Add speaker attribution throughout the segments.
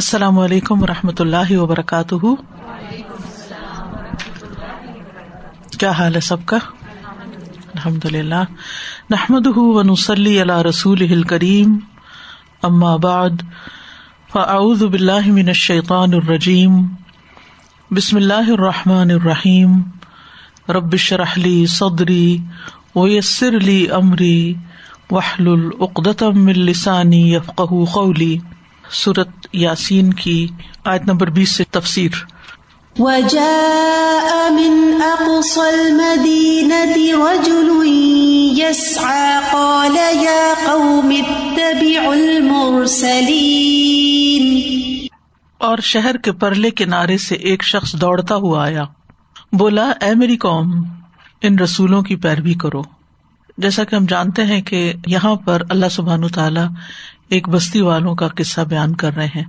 Speaker 1: السلام علیکم و رحمۃ اللہ وبرکاتہ۔ کیا حال ہے سب کا؟ الحمد للہ نحمد ونسلی علی رسول کریم اما بعد، فاعوذ باللہ من الشیطان الرجیم۔ بسم اللہ الرحمٰن الرحیم۔ ربش رحلی صدری ویسر علی عمری وحل العقدم السانی یفق قولی۔ صورت یاسین کی آیت نمبر بیس سے تفسیر۔
Speaker 2: وجاء من أقصى المدينة رجل يسعى قال يا قوم اتبعوا المرسلين.
Speaker 1: اور شہر کے پرلے کنارے سے ایک شخص دوڑتا ہوا آیا۔ بولا اے میری قوم ان رسولوں کی پیروی کرو۔ جیسا کہ ہم جانتے ہیں کہ یہاں پر اللہ سبحان تعالی ایک بستی والوں کا قصہ بیان کر رہے ہیں۔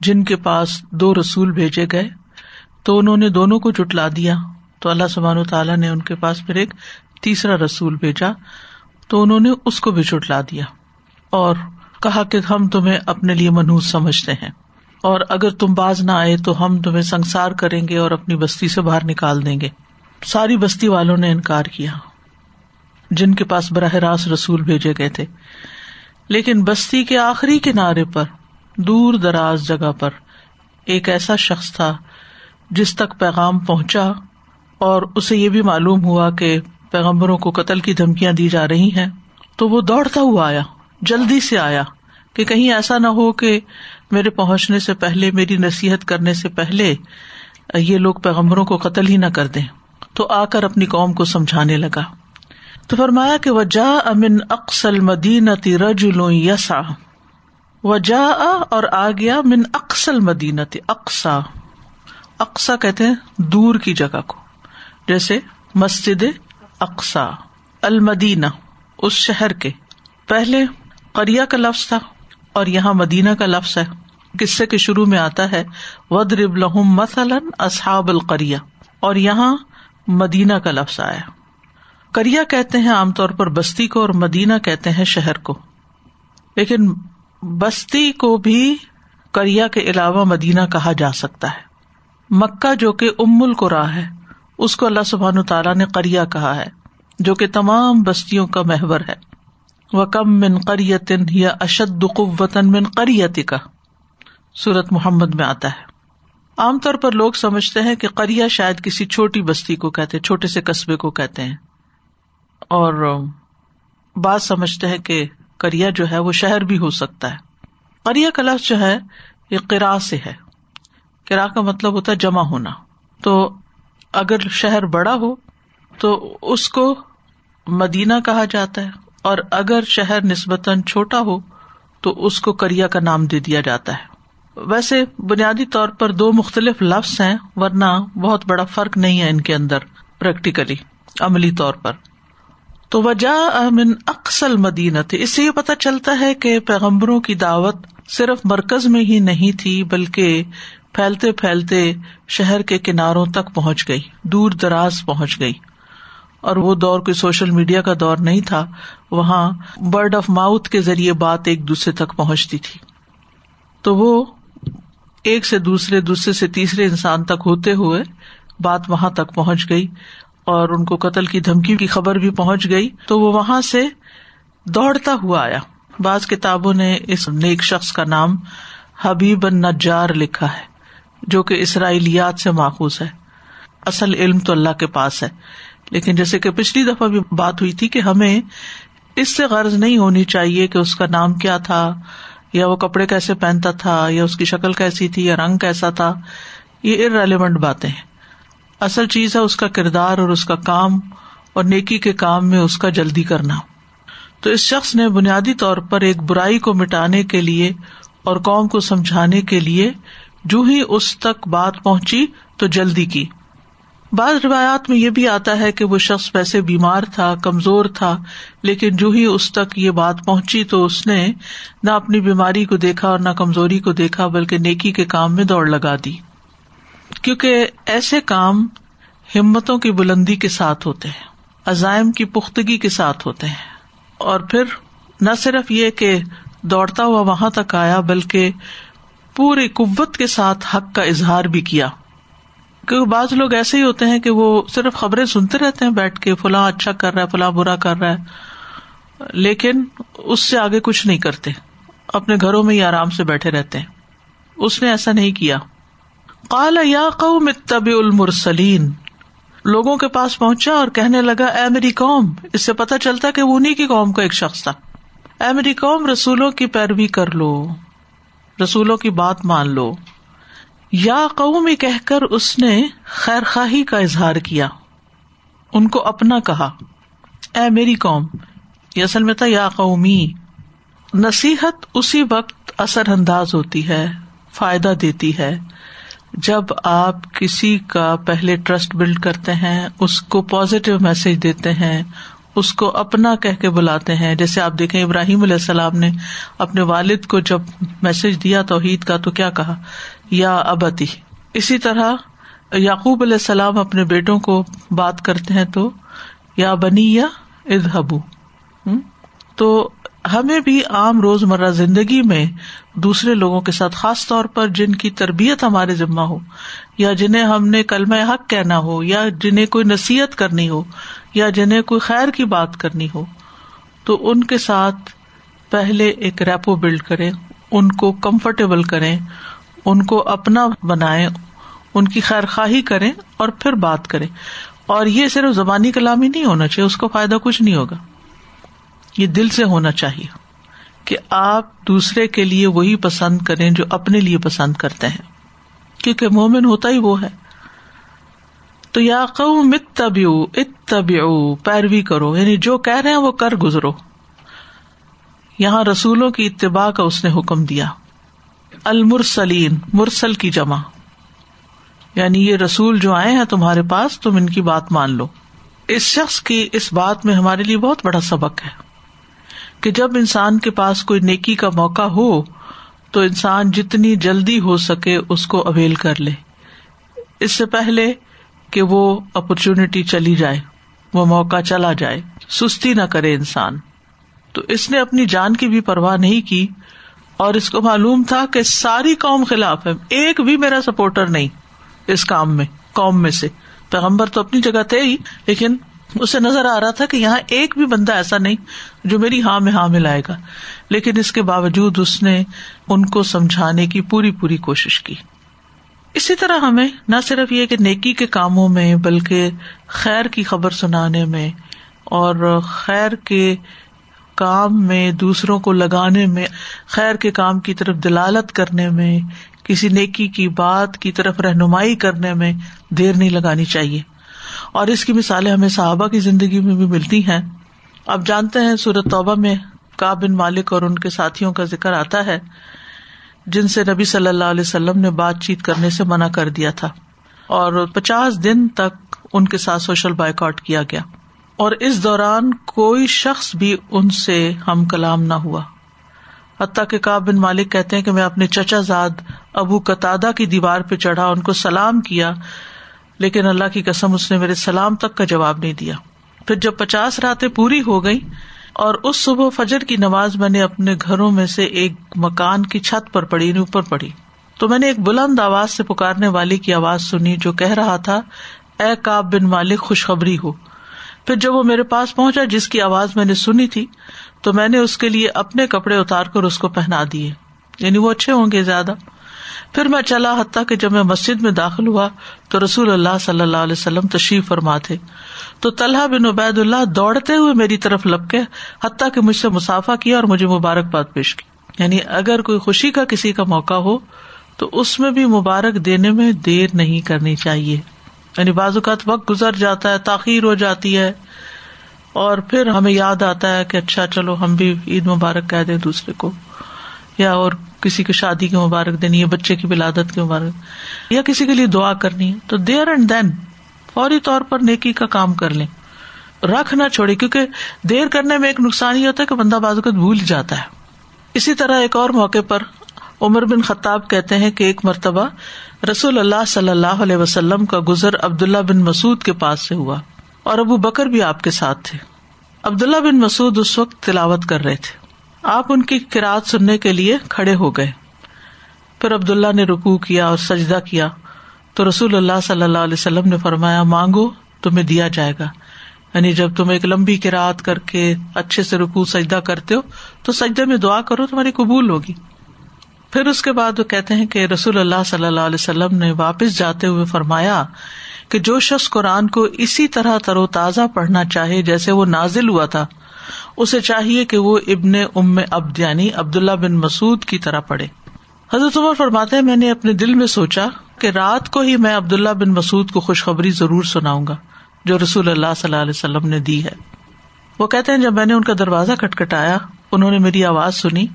Speaker 1: جن کے پاس دو رسول بھیجے گئے، تو انہوں نے دونوں کو جٹلا دیا۔ تو اللہ سبحان تعالیٰ نے ان کے پاس پھر ایک تیسرا رسول بھیجا، تو انہوں نے اس کو بھی جٹلا دیا۔ اور کہا کہ ہم تمہیں اپنے لیے منحوس سمجھتے ہیں۔ اور اگر تم باز نہ آئے، تو ہم تمہیں سنسار کریں گے اور اپنی بستی سے باہر نکال دیں گے۔ ساری بستی والوں نے انکار کیا۔ جن کے پاس براہ راست رسول بھیجے گئے تھے۔ لیکن بستی کے آخری کنارے پر، دور دراز جگہ پر، ایک ایسا شخص تھا جس تک پیغام پہنچا اور اسے یہ بھی معلوم ہوا کہ پیغمبروں کو قتل کی دھمکیاں دی جا رہی ہیں۔ تو وہ دوڑتا ہوا آیا، جلدی سے آیا کہ کہیں ایسا نہ ہو کہ میرے پہنچنے سے پہلے، میری نصیحت کرنے سے پہلے یہ لوگ پیغمبروں کو قتل ہی نہ کر دیں۔ تو آ کر اپنی قوم کو سمجھانے لگا۔ تو فرمایا کہ وہ جا امن اقسل مدینتی رجلو یسا و جا اور آ گیا من اقسل مدینتی اقسا اقسا کہتے ہیں دور کی جگہ کو، جیسے مسجد اقسا المدینہ، اس شہر کے۔ پہلے کریا کا لفظ تھا اور یہاں مدینہ کا لفظ ہے۔ قصے کے شروع میں آتا ہے ود رب لہم مثلاً اصحاب القریا اور یہاں مدینہ کا لفظ آیا۔ کریا کہتے ہیں عام طور پر بستی کو اور مدینہ کہتے ہیں شہر کو۔ لیکن بستی کو بھی کریا کے علاوہ مدینہ کہا جا سکتا ہے۔ مکہ جو کہ ام القرا ہے، اس کو اللہ سبحان تعالیٰ نے کریا کہا ہے، جو کہ تمام بستیوں کا محور ہے۔ وہ کم من قریتن یا اشد قوتن من قریتی کا سورت محمد میں آتا ہے۔ عام طور پر لوگ سمجھتے ہیں کہ کریا شاید کسی چھوٹی بستی کو کہتے چھوٹے سے قصبے کو کہتے ہیں۔ اور بات سمجھتے ہیں کہ کریا جو ہے وہ شہر بھی ہو سکتا ہے۔ کریا کا لفظ جو ہے یہ کرا سے ہے۔ کرا کا مطلب ہوتا ہے جمع ہونا۔ تو اگر شہر بڑا ہو تو اس کو مدینہ کہا جاتا ہے۔ اور اگر شہر نسبتاً چھوٹا ہو تو اس کو کریا کا نام دے دیا جاتا ہے۔ ویسے بنیادی طور پر دو مختلف لفظ ہیں، ورنہ بہت بڑا فرق نہیں ہے ان کے اندر۔ پریکٹیکلی عملی طور پر۔ تو وجہ امن اکسل مدینت اس سے یہ پتا چلتا ہے کہ پیغمبروں کی دعوت صرف مرکز میں ہی نہیں تھی، بلکہ پھیلتے پھیلتے شہر کے کناروں تک پہنچ گئی، دور دراز پہنچ گئی۔ اور وہ دور کوئی سوشل میڈیا کا دور نہیں تھا، وہاں برڈ آف ماؤتھ کے ذریعے بات ایک دوسرے تک پہنچتی تھی۔ تو وہ ایک سے دوسرے دوسرے سے تیسرے انسان تک ہوتے ہوئے بات وہاں تک پہنچ گئی۔ اور ان کو قتل کی دھمکی کی خبر بھی پہنچ گئی تو وہ وہاں سے دوڑتا ہوا آیا۔ بعض کتابوں نے اس نیک شخص کا نام حبیب نجار لکھا ہے، جو کہ اسرائیلیات سے ماخوذ ہے۔ اصل علم تو اللہ کے پاس ہے۔ لیکن جیسے کہ پچھلی دفعہ بھی بات ہوئی تھی کہ ہمیں اس سے غرض نہیں ہونی چاہیے کہ اس کا نام کیا تھا، یا وہ کپڑے کیسے پہنتا تھا، یا اس کی شکل کیسی تھی، یا رنگ کیسا تھا، یہ ارریلیونٹ باتیں ہیں۔ اصل چیز ہے اس کا کردار اور اس کا کام اور نیکی کے کام میں اس کا جلدی کرنا۔ تو اس شخص نے بنیادی طور پر ایک برائی کو مٹانے کے لیے اور قوم کو سمجھانے کے لیے جو ہی اس تک بات پہنچی تو جلدی کی۔ بعض روایات میں یہ بھی آتا ہے کہ وہ شخص ویسے بیمار تھا، کمزور تھا، لیکن جو ہی اس تک یہ بات پہنچی تو اس نے نہ اپنی بیماری کو دیکھا اور نہ کمزوری کو دیکھا، بلکہ نیکی کے کام میں دوڑ لگا دی۔ کیونکہ ایسے کام ہمتوں کی بلندی کے ساتھ ہوتے ہیں، عزائم کی پختگی کے ساتھ ہوتے ہیں۔ اور پھر نہ صرف یہ کہ دوڑتا ہوا وہاں تک آیا، بلکہ پوری قوت کے ساتھ حق کا اظہار بھی کیا۔ کیونکہ بعض لوگ ایسے ہی ہوتے ہیں کہ وہ صرف خبریں سنتے رہتے ہیں، بیٹھ کے فلاں اچھا کر رہا ہے، فلاں برا کر رہا ہے، لیکن اس سے آگے کچھ نہیں کرتے، اپنے گھروں میں ہی آرام سے بیٹھے رہتے ہیں۔ اس نے ایسا نہیں کیا۔ کالا یا قوم اتبع المرسلین. لوگوں کے پاس پہنچا اور کہنے لگا، اے میری قوم، اس سے پتا چلتا کہ وہ انہیں کی قوم کا ایک شخص تھا۔ اے میری قوم، رسولوں کی پیروی کر لو، رسولوں کی بات مان لو۔ یا قومی کہہ کر اس نے خیر خواہی کا اظہار کیا۔ ان کو اپنا کہا، اے میری قوم، یہ اصل میں تھا یا قومی۔ نصیحت اسی وقت اثر انداز ہوتی ہے، فائدہ دیتی ہے۔ جب آپ کسی کا پہلے ٹرسٹ بلڈ کرتے ہیں، اس کو پازیٹو میسج دیتے ہیں، اس کو اپنا کہہ کے بلاتے ہیں۔ جیسے آپ دیکھیں، ابراہیم علیہ السلام نے اپنے والد کو جب میسج دیا توحید کا، تو کیا کہا؟ یا ابتی۔ اسی طرح یعقوب علیہ السلام اپنے بیٹوں کو بات کرتے ہیں تو، یا بنی یا ادہبو تو ہمیں بھی عام روز مرہ زندگی میں دوسرے لوگوں کے ساتھ خاص طور پر جن کی تربیت ہمارے ذمہ ہو، یا جنہیں ہم نے کلم حق کہنا ہو، یا جنہیں کوئی نصیحت کرنی ہو، یا جنہیں کوئی خیر کی بات کرنی ہو، تو ان کے ساتھ پہلے ایک ریپو بلڈ کریں، ان کو کمفرٹیبل کریں، ان کو اپنا بنائے ان کی خیر خواہی کریں اور پھر بات کریں۔ اور یہ صرف زبانی کلام ہی نہیں ہونا چاہیے، اس کو فائدہ کچھ نہیں ہوگا۔ یہ دل سے ہونا چاہیے کہ آپ دوسرے کے لیے وہی پسند کریں جو اپنے لیے پسند کرتے ہیں۔ کیونکہ مومن ہوتا ہی وہ ہے۔ تو یا پیروی کرو۔ یعنی جو کہہ رہے ہیں وہ کر گزرو۔ یہاں رسولوں کی اتباع کا اس نے حکم دیا۔ المرسلین، مرسل کی جمع۔ یعنی یہ رسول جو آئے ہیں تمہارے پاس، تم ان کی بات مان لو۔ اس شخص کی اس بات میں ہمارے لیے بہت بڑا سبق ہے۔ کہ جب انسان کے پاس کوئی نیکی کا موقع ہو تو انسان جتنی جلدی ہو سکے اس کو اویل کر لے۔ اس سے پہلے کہ وہ اپرچونٹی چلی جائے، وہ موقع چلا جائے، سستی نہ کرے انسان۔ تو اس نے اپنی جان کی بھی پرواہ نہیں کی اور اس کو معلوم تھا کہ ساری قوم خلاف ہے۔ ایک بھی میرا سپورٹر نہیں اس کام میں، قوم میں سے۔ پیغمبر تو اپنی جگہ تھے ہی، لیکن اسے نظر آ رہا تھا کہ یہاں ایک بھی بندہ ایسا نہیں جو میری ہاں میں ہاں ملائے گا۔ لیکن اس کے باوجود اس نے ان کو سمجھانے کی پوری پوری کوشش کی۔ اسی طرح ہمیں نہ صرف یہ کہ نیکی کے کاموں میں بلکہ خیر کی خبر سنانے میں اور خیر کے کام میں دوسروں کو لگانے میں، خیر کے کام کی طرف دلالت کرنے میں، کسی نیکی کی بات کی طرف رہنمائی کرنے میں دیر نہیں لگانی چاہیے۔ اور اس کی مثالیں ہمیں صحابہ کی زندگی میں بھی ملتی ہیں۔ اب جانتے ہیں سورت توبہ میں کا بن مالک اور ان کے ساتھیوں کا ذکر آتا ہے، جن سے نبی صلی اللہ علیہ وسلم نے بات چیت کرنے سے منع کر دیا تھا۔ اور پچاس دن تک ان کے ساتھ سوشل بائک آؤٹ کیا گیا۔ اور اس دوران کوئی شخص بھی ان سے ہم کلام نہ ہوا۔ حتیٰ کہ کا بن مالک کہتے ہیں کہ میں اپنے چچا زاد ابو قطع کی دیوار پہ چڑھا، ان کو سلام کیا۔ لیکن اللہ کی قسم اس نے میرے سلام تک کا جواب نہیں دیا۔ پھر جب پچاس راتیں پوری ہو گئی اور اس صبح فجر کی نماز میں نے اپنے گھروں میں سے ایک مکان کی چھت پر پڑی یعنی اوپر پڑی۔ تو میں نے ایک بلند آواز سے پکارنے والی کی آواز سنی جو کہہ رہا تھا، اے کاب بن مالک، خوشخبری ہو۔ پھر جب وہ میرے پاس پہنچا جس کی آواز میں نے سنی تھی، تو میں نے اس کے لیے اپنے کپڑے اتار کر اس کو پہنا دیے۔ یعنی وہ اچھے ہوں گے زیادہ۔ پھر میں چلا حتیٰ کہ جب میں مسجد میں داخل ہوا تو رسول اللہ صلی اللہ علیہ وسلم تشریف فرما تھے۔ تو طلحہ بن عبید اللہ دوڑتے ہوئے میری طرف لپ کے حتیٰ کہ مجھ سے مسافہ کیا اور مجھے مبارکباد پیش کی۔ یعنی اگر کوئی خوشی کا کسی کا موقع ہو تو اس میں بھی مبارک دینے میں دیر نہیں کرنی چاہیے۔ یعنی بعض اوقات وقت گزر جاتا ہے، تاخیر ہو جاتی ہے اور پھر ہمیں یاد آتا ہے کہ اچھا چلو ہم بھی عید مبارک کہہ دیں دوسرے کو۔ یا اور کسی کی شادی کی مبارک دینی ہے بچے کی ولادت کی مبارک یا کسی کے لیے دعا کرنی ہے، تو دیر اینڈ دین فوری طور پر نیکی کا کام کر لیں۔ رکھ نہ چھوڑے، کیونکہ دیر کرنے میں ایک نقصان یہ ہوتا ہے کہ بندہ بازوقت بھول جاتا ہے۔ اسی طرح ایک اور موقع پر عمر بن خطاب کہتے ہیں کہ ایک مرتبہ رسول اللہ صلی اللہ علیہ وسلم کا گزر عبد اللہ بن مسعد کے پاس سے ہوا اور ابو بکر بھی آپ کے ساتھ تھے۔ عبداللہ بن مسعد اس وقت تلاوت کر رہے تھے۔ آپ ان کی کراط سننے کے لیے کھڑے ہو گئے۔ پھر عبداللہ نے رکو کیا اور سجدہ کیا۔ تو رسول اللہ صلی اللہ علیہ وسلم نے فرمایا، مانگو، تمہیں دیا جائے گا۔ یعنی جب تم ایک لمبی کی رات کر کے اچھے سے رکو سجدہ کرتے ہو، تو سجدے میں دعا کرو، تمہاری قبول ہوگی۔ پھر اس کے بعد وہ کہتے ہیں کہ رسول اللہ صلی اللہ علیہ وسلم نے واپس جاتے ہوئے فرمایا کہ جو شخص قرآن کو اسی طرح تر و تازہ پڑھنا چاہے، جیسے وہ نازل ہوا تھا اسے چاہیے کہ وہ ابن ام ابد یعنی عبداللہ بن مسعد کی طرح پڑھے۔ حضرت عمر فرماتے میں نے اپنے دل میں سوچا کہ رات کو ہی میں عبداللہ بن مسعد کو خوشخبری ضرور سناؤں گا، جو رسول اللہ صلی اللہ علیہ وسلم نے دی ہے۔ وہ کہتے ہیں، جب میں نے ان کا دروازہ کٹکھٹایا، انہوں نے میری آواز سنی۔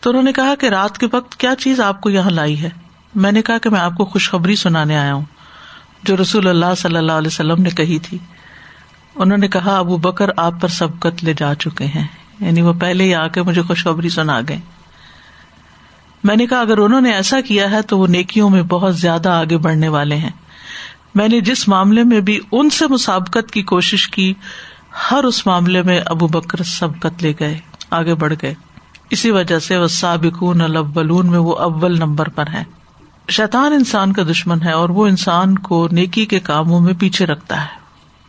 Speaker 1: تو انہوں نے کہا کہ رات کے وقت کیا چیز آپ کو یہاں لائی ہے؟ میں نے کہا کہ میں آپ کو خوشخبری سنانے آیا ہوں، جو رسول اللہ صلی اللہ علیہ وسلم نے کہی تھی۔ انہوں نے کہا، ابو بکر، آپ پر سبقت لے جا چکے ہیں۔ یعنی وہ پہلے ہی آ کے مجھے خوشخبری سنا گئے۔ میں نے کہا، اگر انہوں نے ایسا کیا ہے تو وہ نیکیوں میں بہت زیادہ آگے بڑھنے والے ہیں۔ میں نے جس معاملے میں بھی ان سے مسابقت کی کوشش کی، ہر اس معاملے میں ابو بکر سبقت لے گئے، آگے بڑھ گئے۔ اسی وجہ سے وہ سابقون الاولون میں وہ اول نمبر پر ہے شیطان انسان کا دشمن ہے اور وہ انسان کو نیکی کے کاموں میں پیچھے رکھتا ہے۔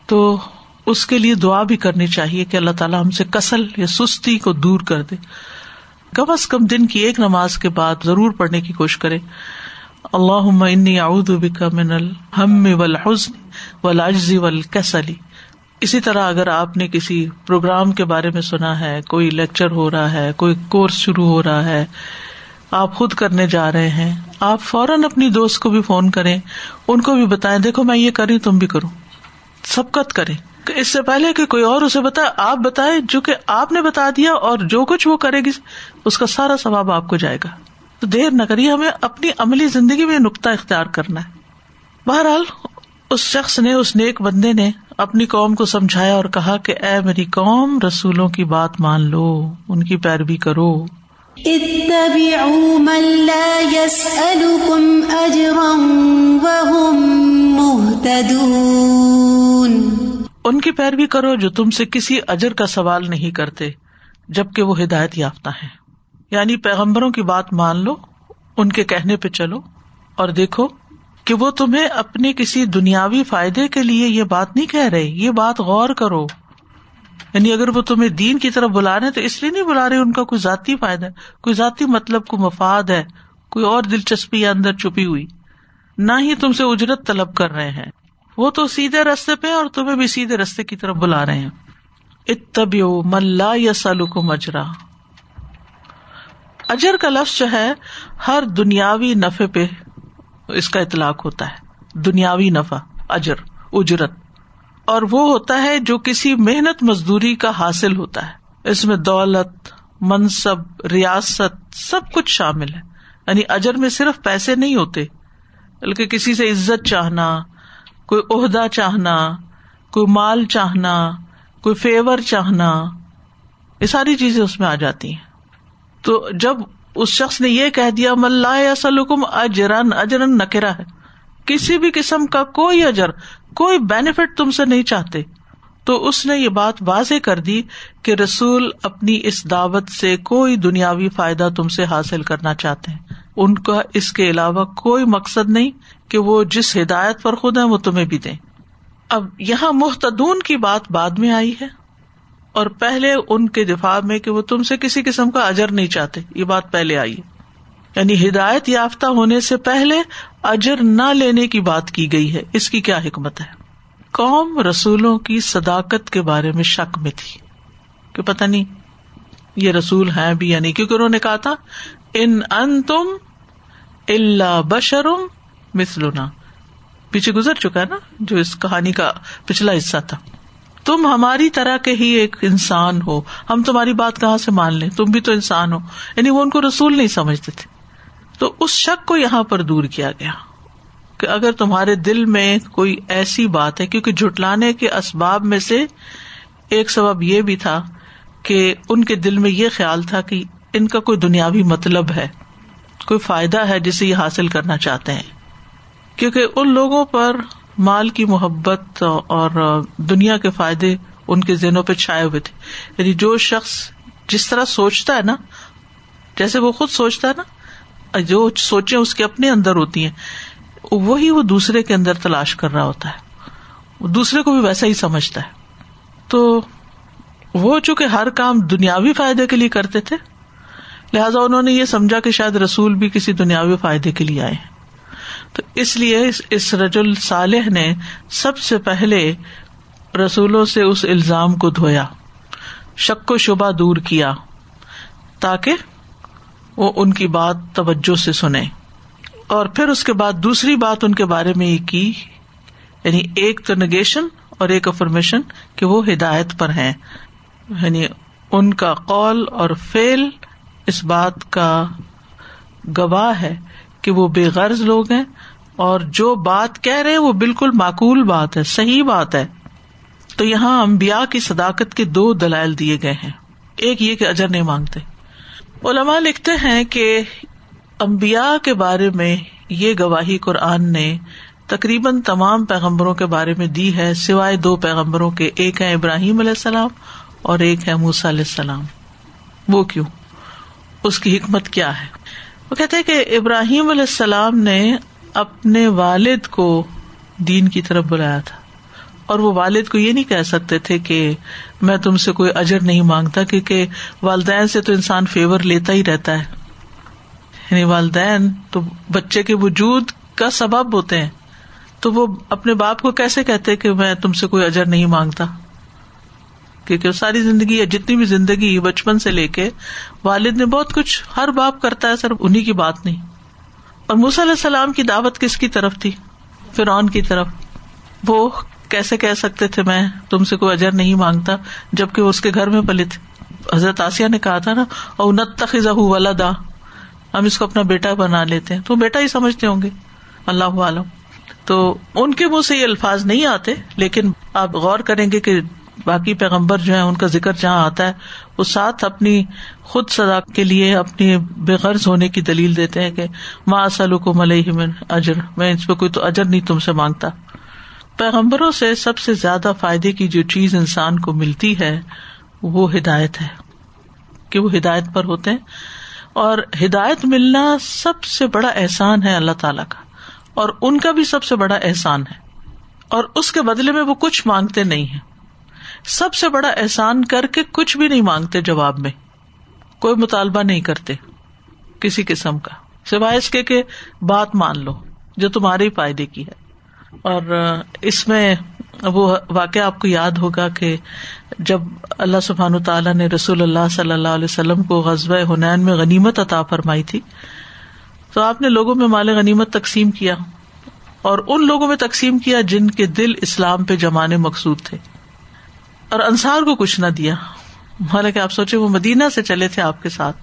Speaker 1: تو اس کے لیے دعا بھی کرنی چاہیے کہ اللہ تعالیٰ ہم سے کسل یا سستی کو دور کر دے۔ کم از کم دن کی ایک نماز کے بعد ضرور پڑھنے کی کوشش کرے۔ اللہ انی اعوذ بک من الحم والحزن والعجز والکسل۔ اسی طرح اگر آپ نے کسی پروگرام کے بارے میں سنا ہے، کوئی لیکچر ہو رہا ہے، کوئی کورس شروع ہو رہا ہے، آپ خود کرنے جا رہے ہیں، آپ فوراً اپنی دوست کو بھی فون کریں، ان کو بھی بتائیں، دیکھو میں یہ کری تم بھی کروں سبقت کریں۔ اس سے پہلے کہ کوئی اور اسے بتا آپ بتائیں جو کہ آپ نے بتا دیا اور جو کچھ وہ کرے گی، اس کا سارا ثواب آپ کو جائے گا۔ تو دیر نہ کریے، ہمیں اپنی عملی زندگی میں نقطہ اختیار کرنا ہے۔ بہرحال، اس شخص نے، اس نیک بندے نے اپنی قوم کو سمجھایا اور کہا کہ اے میری قوم، رسولوں کی بات مان لو، ان کی پیروی کرو۔ ان کی پیروی کرو جو تم سے کسی اجر کا سوال نہیں کرتے، جبکہ وہ ہدایت یافتہ ہے یعنی پیغمبروں کی بات مان لو، ان کے کہنے پہ چلو اور دیکھو کہ وہ تمہیں اپنے کسی دنیاوی فائدے کے لیے یہ بات نہیں کہہ رہے، یہ بات غور کرو۔ یعنی اگر وہ تمہیں دین کی طرف بلا رہے تو اس لیے نہیں بلا رہے، ان کا کوئی ذاتی فائدہ، کوئی ذاتی مطلب کو مفاد ہے، کوئی اور دلچسپی اندر چھپی ہوئی۔ نہ ہی تم سے اجرت طلب کر رہے ہیں۔ وہ تو سیدھے رستے پہ اور تمہیں بھی سیدھے رستے کی طرف بلا رہے ہیں۔ اتبی ملا یا سالو کو مجرا اجر کا لفظ جو ہے، ہر دنیاوی نفے پہ اس کا اطلاق ہوتا ہے۔ دنیاوی نفع، اجر، اجرت۔ اور وہ ہوتا ہے جو کسی محنت مزدوری کا حاصل ہوتا ہے۔ اس میں دولت، منصب، ریاست، سب کچھ شامل ہے۔ یعنی اجر میں صرف پیسے نہیں ہوتے، بلکہ کسی سے عزت چاہنا کوئی عہدہ چاہنا، کوئی مال چاہنا، کوئی فیور چاہنا، یہ ساری چیزیں اس میں آ جاتی ہیں۔ تو جب اس شخص نے یہ کہہ دیا ملا سلکم اجرن اجرن نکرا ہے۔ کسی بھی قسم کا کوئی اجر، کوئی بینیفٹ تم سے نہیں چاہتے۔ تو اس نے یہ بات واضح کر دی کہ رسول اپنی اس دعوت سے کوئی دنیاوی فائدہ تم سے حاصل کرنا چاہتے ہیں۔ ان کا اس کے علاوہ کوئی مقصد نہیں کہ وہ جس ہدایت پر خود ہے وہ تمہیں بھی دیں۔ اب یہاں محتدون کی بات بعد میں آئی ہے اور پہلے ان کے دفاع میں کہ وہ تم سے کسی قسم کا اجر نہیں چاہتے۔ یہ بات پہلے آئی۔ یعنی ہدایت یافتہ ہونے سے پہلے اجر نہ لینے کی بات کی گئی ہے۔ اس کی کیا حکمت ہے؟ قوم رسولوں کی صداقت کے بارے میں شک میں تھی کہ پتا نہیں یہ رسول ہے بھی یا نہیں، کیونکہ انہوں نے کہا تھا، ان ان تم اللہ بشرم مسلنا پیچھے گزر چکا ہے نا، جو اس کہانی کا پچھلا حصہ تھا۔ تم ہماری طرح کے ہی ایک انسان ہو۔ ہم تمہاری بات کہاں سے مان لیں؟ تم بھی تو انسان ہو۔ یعنی وہ ان کو رسول نہیں سمجھتے تھے۔ تو اس شک کو یہاں پر دور کیا گیا کہ اگر تمہارے دل میں کوئی ایسی بات ہے، کیونکہ جٹلانے کے اسباب میں سے ایک سبب یہ بھی تھا کہ ان کے دل میں یہ خیال تھا کہ ان کا کوئی دنیاوی مطلب ہے۔ کوئی فائدہ ہے جسے یہ حاصل کرنا چاہتے ہیں؟ کیونکہ ان لوگوں پر مال کی محبت اور دنیا کے فائدے ان کے ذہنوں پہ چھائے ہوئے تھے۔ یعنی جو شخص جس طرح سوچتا ہے نا، جیسے وہ خود سوچتا ہے نا، جو سوچے اس کے اپنے اندر ہوتی ہیں، وہی وہ دوسرے کے اندر تلاش کر رہا ہوتا ہے۔ وہ دوسرے کو بھی ویسا ہی سمجھتا ہے۔ تو وہ چونکہ ہر کام دنیاوی فائدے کے لیے کرتے تھے لہٰذا انہوں نے یہ سمجھا کہ شاید رسول بھی کسی دنیاوی فائدے کے لیے آئے تو اس لیے اس رج الصالح نے سب سے پہلے رسولوں سے اس الزام کو دھویا، شک و شبہ دور کیا، تاکہ وہ ان کی بات توجہ سے سنے۔ اور پھر اس کے بعد دوسری بات ان کے بارے میں یہ کی یعنی ایک تو نگیشن اور ایک افرمیشن کہ وہ ہدایت پر ہیں۔ یعنی ان کا قول اور فیل اس بات کا گواہ ہے کہ وہ بے غرض لوگ ہیں اور جو بات کہہ رہے وہ بالکل معقول بات ہے، صحیح بات ہے۔ تو یہاں امبیا کی صداقت کے دو دلائل دیے گئے ہیں۔ ایک یہ کہ اجر نہیں مانگتے۔ علما لکھتے ہیں کہ امبیا کے بارے میں یہ گواہی قرآن نے تقریباً تمام پیغمبروں کے بارے میں دی ہے، سوائے دو پیغمبروں کے، ایک ہے ابراہیم علیہ السلام اور ایک ہے موسا علیہ السلام۔ وہ کیوں؟ اس کی حکمت کیا ہے؟ وہ کہتے کہ ابراہیم علیہ السلام نے اپنے والد کو دین کی طرف بلایا تھا۔ اور وہ والد کو یہ نہیں کہہ سکتے تھے کہ میں تم سے کوئی اجر نہیں مانگتا کیونکہ والدین سے تو انسان فیور لیتا ہی رہتا ہے۔ یعنی والدین تو بچے کے وجود کا سبب ہوتے ہیں۔ تو وہ اپنے باپ کو کیسے کہتے کہ میں تم سے کوئی اجر نہیں مانگتا؟ کیونکہ ساری زندگی یا جتنی بھی زندگی بچپن سے لے کے والد نے بہت کچھ ہر باپ کرتا ہے، صرف انہیں کی بات نہیں۔ اور موسی علیہ السلام کی دعوت کس کی طرف تھی؟ فرعون کی طرف۔ وہ کیسے کہہ سکتے تھے، میں تم سے کوئی اجر نہیں مانگتا، جبکہ وہ اس کے گھر میں پلے تھے حضرت آسیہ نے کہا تھا نا اور نت تخذ ولدا ہم اس کو اپنا بیٹا بنا لیتے ہیں۔ تو بیٹا ہی سمجھتے ہوں گے۔ اللہ عالم تو ان کے منہ سے یہ الفاظ نہیں آتے، لیکن آپ غور کریں گے کہ باقی پیغمبر جو ہے ان کا ذکر جہاں آتا ہے، وہ ساتھ اپنی خود سزا کے لیے اپنی بے غرض ہونے کی دلیل دیتے ہیں کہ ماں کو ملئی میں اجر میں اس پہ کوئی تو اجر نہیں تم سے مانگتا۔ پیغمبروں سے سب سے زیادہ فائدے کی جو چیز انسان کو ملتی ہے، وہ ہدایت ہے۔ کہ وہ ہدایت پر ہوتے ہیں۔ اور ہدایت ملنا سب سے بڑا احسان ہے اللہ تعالی کا۔ اور ان کا بھی سب سے بڑا احسان ہے۔ اور اس کے بدلے میں وہ کچھ مانگتے نہیں ہے سب سے بڑا احسان کر کے کچھ بھی نہیں مانگتے جواب میں۔ کوئی مطالبہ نہیں کرتے کسی قسم کا۔ سوائے اس کے کہ بات مان لو جو تمہارے فائدے کی ہے۔ اور اس میں وہ واقع آپ کو یاد ہوگا کہ جب اللہ سبحان تعالیٰ نے رسول اللہ صلی اللہ علیہ وسلم کو غزب حنین میں غنیمت عطا فرمائی تھی، تو آپ نے لوگوں میں مال غنیمت تقسیم کیا اور ان لوگوں میں تقسیم کیا جن کے دل اسلام پہ جمانے مقصود تھے۔ اور انصار کو کچھ نہ دیا۔ حالانکہ آپ سوچے وہ مدینہ سے چلے تھے آپ کے ساتھ۔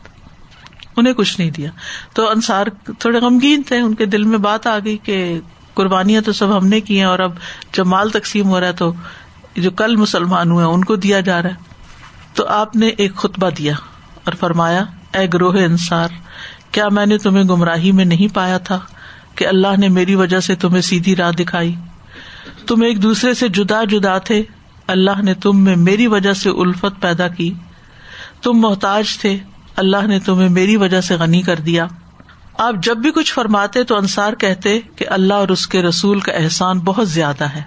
Speaker 1: انہیں کچھ نہیں دیا۔ تو انصار تھوڑے غمگین تھے۔ ان کے دل میں بات آ گئی کہ قربانیاں تو سب ہم نے کی ہیں اور اب جب مال تقسیم ہو رہا ہے تو جو کل مسلمان ہوئے ان کو دیا جا رہا ہے۔ تو آپ نے ایک خطبہ دیا اور فرمایا، اے گروہ انصار، کیا میں نے تمہیں گمراہی میں نہیں پایا تھا کہ اللہ نے میری وجہ سے تمہیں سیدھی راہ دکھائی؟ تم ایک دوسرے سے جدا جدا تھے۔ اللہ نے تم میں میری وجہ سے الفت پیدا کی۔ تم محتاج تھے، اللہ نے تمہیں میری وجہ سے غنی کر دیا۔ آپ جب بھی کچھ فرماتے تو انصار کہتے کہ اللہ اور اس کے رسول کا احسان بہت زیادہ ہے۔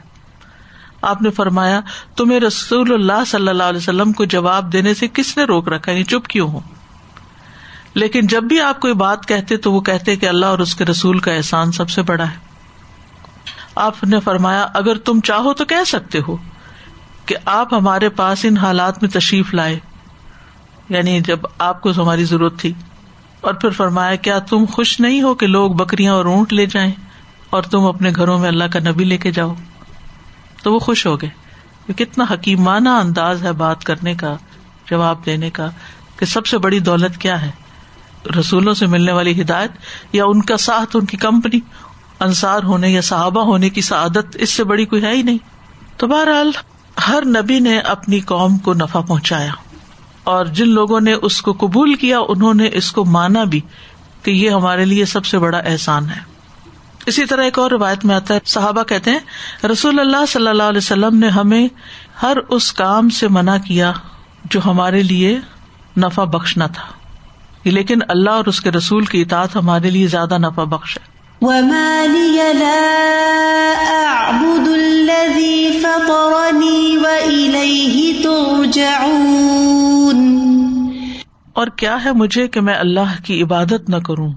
Speaker 1: آپ نے فرمایا، تمہیں رسول اللہ صلی اللہ علیہ وسلم کو جواب دینے سے کس نے روک رکھا؟ یعنی چپ کیوں ہو لیکن جب بھی آپ کوئی بات کہتے تو وہ کہتے کہ اللہ اور اس کے رسول کا احسان سب سے بڑا ہے۔ آپ نے فرمایا، اگر تم چاہو تو کہہ سکتے ہو۔ کہ آپ ہمارے پاس ان حالات میں تشریف لائے۔ یعنی جب آپ کو ہماری ضرورت تھی۔ اور پھر فرمایا، کیا تم خوش نہیں ہو کہ لوگ بکریاں اور اونٹ لے جائیں اور تم اپنے گھروں میں اللہ کا نبی لے کے جاؤ؟ تو وہ خوش ہو گئے۔ کتنا حکیمانہ انداز ہے بات کرنے کا، جواب دینے کا، کہ سب سے بڑی دولت کیا ہے؟ رسولوں سے ملنے والی ہدایت یا ان کا ساتھ، ان کی کمپنی؟ انصار ہونے یا صحابہ ہونے کی سعادت اس سے بڑی کوئی ہے ہی نہیں۔ تو بہرحال ہر نبی نے اپنی قوم کو نفع پہنچایا اور جن لوگوں نے اس کو قبول کیا، انہوں نے اس کو مانا بھی کہ یہ ہمارے لیے سب سے بڑا احسان ہے۔ اسی طرح ایک اور روایت میں آتا ہے، صحابہ کہتے ہیں، رسول اللہ صلی اللہ علیہ وسلم نے ہمیں ہر اس کام سے منع کیا جو ہمارے لیے نفع بخشنا تھا۔ لیکن اللہ اور اس کے رسول کی اطاعت ہمارے لیے زیادہ نفع بخش ہے۔
Speaker 2: وما لي لا أعبد الذي فطرني وإليه ترجعون
Speaker 1: اور کیا ہے مجھے کہ میں اللہ کی عبادت نہ کروں؟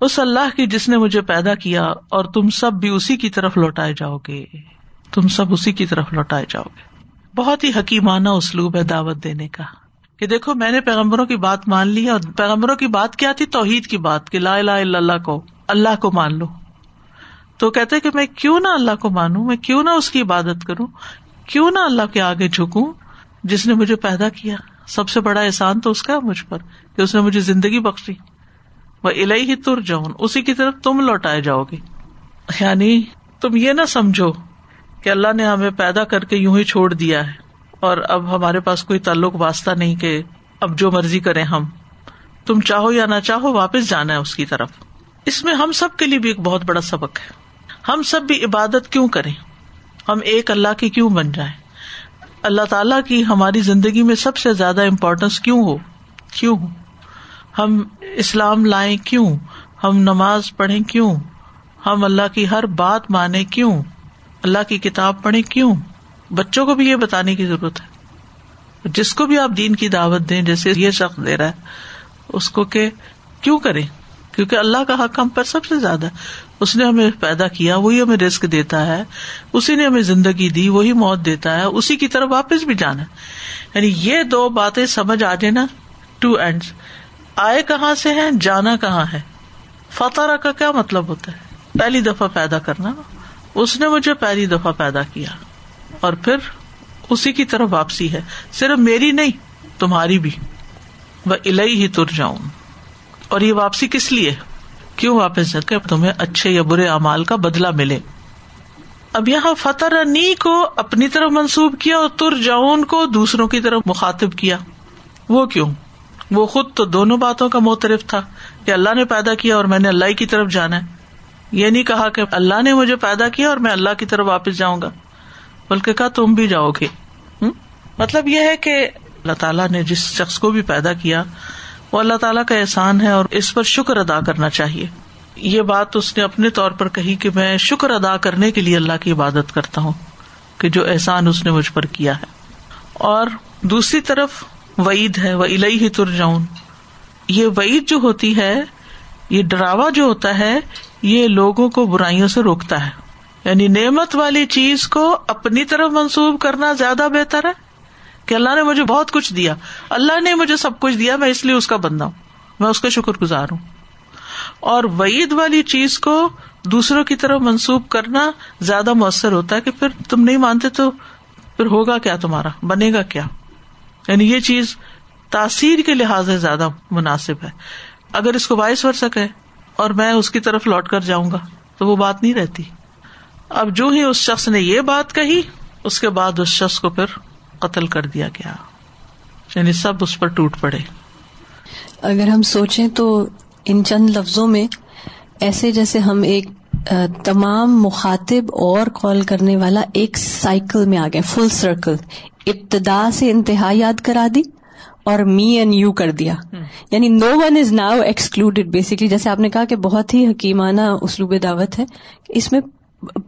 Speaker 1: اس اللہ کی جس نے مجھے پیدا کیا اور تم سب بھی اسی کی طرف لوٹائے جاؤ گے۔ تم سب اسی کی طرف لوٹائے جاؤ گے۔ بہت ہی حکیمانہ اسلوب ہے دعوت دینے کا۔ کہ دیکھو، میں نے پیغمبروں کی بات مان لی اور پیغمبروں کی بات کیا تھی؟ توحید کی بات، کہ لا الہ الا اللہ کو۔ اللہ کو مان لو۔ تو کہتے کہ میں کیوں نہ اللہ کو مانوں، میں کیوں نہ اس کی عبادت کروں، کیوں نہ اللہ کے آگے جھکوں۔ جس نے مجھے پیدا کیا، سب سے بڑا احسان تو اس کا مجھ پر کہ اس نے مجھے زندگی بخشی۔ وہ الہی ہی تر جاؤں اسی کی طرف تم لوٹائے جاؤ گے۔ یعنی تم یہ نہ سمجھو کہ اللہ نے ہمیں پیدا کر کے یوں ہی چھوڑ دیا ہے۔ اور اب ہمارے پاس کوئی تعلق واسطہ نہیں کہ اب جو مرضی کریں ہم۔ تم چاہو یا نہ چاہو، واپس جانا ہے اس کی طرف۔ اس میں ہم سب کے لیے بھی ایک بہت بڑا سبق ہے۔ ہم سب بھی عبادت کیوں کریں؟ ہم ایک اللہ کے کیوں بن جائیں؟ اللہ تعالی کی ہماری زندگی میں سب سے زیادہ امپورٹینس کیوں ہو؟ کیوں ہو؟ ہم اسلام لائیں کیوں؟ ہم نماز پڑھیں کیوں؟ ہم اللہ کی ہر بات مانے کیوں؟ اللہ کی کتاب پڑھیں کیوں؟ بچوں کو بھی یہ بتانے کی ضرورت ہے۔ جس کو بھی آپ دین کی دعوت دیں، جیسے یہ شخص دے رہا ہے، اس کو کہ کیوں کریں؟ کیونکہ اللہ کا حق ہم پر سب سے زیادہ اس نے ہمیں پیدا کیا، وہی ہمیں رسک دیتا ہے۔ اسی نے ہمیں زندگی دی، وہی موت دیتا ہے۔ اسی کی طرف واپس بھی جانا یعنی یہ دو باتیں سمجھ آ جائے نا۔ ٹو اینڈ آئے کہاں سے ہیں؟ جانا کہاں ہے؟ فتح کا کیا مطلب ہوتا ہے؟ پہلی دفعہ پیدا کرنا۔ اس نے مجھے پہلی دفعہ پیدا کیا۔ اور پھر اسی کی طرف واپسی ہے۔ صرف میری نہیں، تمہاری بھی۔ وہ الہی ہی تر جاؤں اور یہ واپسی کس لیے؟ کیوں واپس جا کے تمہیں اچھے یا برے امال کا بدلا ملے؟ اب یہاں فتح رنی کو اپنی طرف منسوب کیا اور تر جاؤن کو دوسروں کی طرف مخاطب کیا۔ وہ کیوں؟ وہ خود تو دونوں باتوں کا موترف تھا کہ اللہ نے پیدا کیا اور میں نے اللہ کی طرف جانا ہے۔ یہ نہیں کہا کہ اللہ نے مجھے پیدا کیا اور میں اللہ کی طرف واپس جاؤں گا، بلکہ کہا تم بھی جاؤ گے۔ مطلب یہ ہے کہ اللہ تعالیٰ نے جس شخص کو بھی پیدا کیا وہ اللہ تعالیٰ کا احسان ہے اور اس پر شکر ادا کرنا چاہیے۔ یہ بات اس نے اپنے طور پر کہی کہ میں شکر ادا کرنے کے لیے اللہ کی عبادت کرتا ہوں کہ جو احسان اس نے مجھ پر کیا ہے۔ اور دوسری طرف وعید ہے وہ الہی ہی یہ وعید جو ہوتی ہے، یہ ڈراوا جو ہوتا ہے، یہ لوگوں کو برائیوں سے روکتا ہے۔ یعنی نعمت والی چیز کو اپنی طرف منسوب کرنا زیادہ بہتر ہے۔ کہ اللہ نے مجھے بہت کچھ دیا۔ اللہ نے مجھے سب کچھ دیا، میں اس لیے اس کا بندہ ہوں۔ میں اس کا شکر گزار ہوں۔ اور وعید والی چیز کو دوسروں کی طرف منسوب کرنا زیادہ مؤثر ہوتا ہے کہ پھر تم نہیں مانتے تو پھر ہوگا کیا تمہارا؟ بنے گا کیا؟ یعنی یہ چیز تاثیر کے لحاظ سے زیادہ مناسب ہے۔ اگر اس کو وائس ور سکے اور میں اس کی طرف لوٹ کر جاؤں گا، تو وہ بات نہیں رہتی۔ اب جو ہی اس شخص نے یہ بات کہی، اس کے بعد اس شخص کو پھر قتل کر دیا گیا۔ یعنی سب اس پر ٹوٹ پڑے۔
Speaker 3: اگر ہم سوچیں تو ان چند لفظوں میں ایسے جیسے ہم ایک تمام مخاطب اور کال کرنے والا ایک سائیکل میں آ گئے فل سرکل۔ ابتدا سے انتہا یاد کرا دی اور می اینڈ یو کر دیا۔ یعنی no one is now excluded basically جیسے آپ نے کہا کہ بہت ہی حکیمانہ اسلوب دعوت ہے۔ اس میں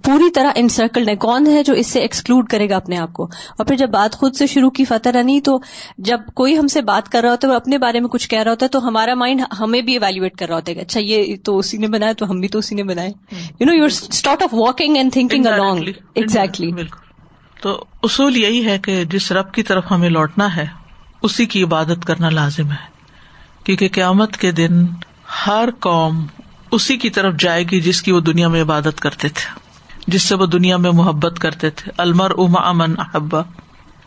Speaker 3: پوری طرح انسرکلڈ ہے۔ کون ہے جو اس سے ایکسکلوڈ کرے گا اپنے آپ کو؟ اور پھر جب بات خود سے شروع کی فتح رنی تو جب کوئی ہم سے بات کر رہا ہوتا ہے وہ اپنے بارے میں کچھ کہہ رہا ہوتا ہے تو ہمارا مائنڈ ہمیں بھی ایویلویٹ کر رہا ہوتا ہے اچھا یہ تو اسی نے بنایا تو ہم بھی تو اسی نے بنائے۔ You know you start of walking and thinking along exactly
Speaker 1: تو اصول یہی ہے کہ جس رب کی طرف ہمیں لوٹنا ہے اسی کی عبادت کرنا لازم ہے۔ کیونکہ قیامت کے دن ہر قوم اسی کی طرف جائے گی جس کی وہ دنیا میں عبادت کرتے تھے۔ جس سے وہ دنیا میں محبت کرتے تھے۔ المر اما امن احبا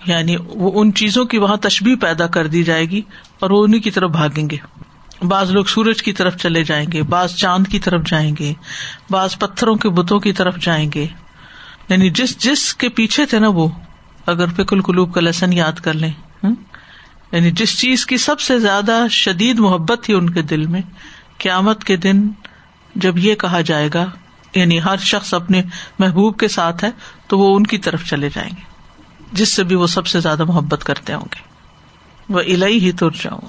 Speaker 1: یعنی وہ ان چیزوں کی وہاں تشبیح پیدا کر دی جائے گی اور وہ انہیں کی طرف بھاگیں گے۔ بعض لوگ سورج کی طرف چلے جائیں گے، بعض چاند کی طرف جائیں گے، بعض پتھروں کے بتوں کی طرف جائیں گے۔ یعنی جس جس کے پیچھے تھے نا وہ، اگر فکل قلوب کا لیسن یاد کر لیں۔ یعنی جس چیز کی سب سے زیادہ شدید محبت تھی ان کے دل میں، قیامت کے دن جب یہ کہا جائے گا یعنی ہر شخص اپنے محبوب کے ساتھ ہے، تو وہ ان کی طرف چلے جائیں گے، جس سے بھی وہ سب سے زیادہ محبت کرتے ہوں گے۔ وہ الہی ہی تر جاؤں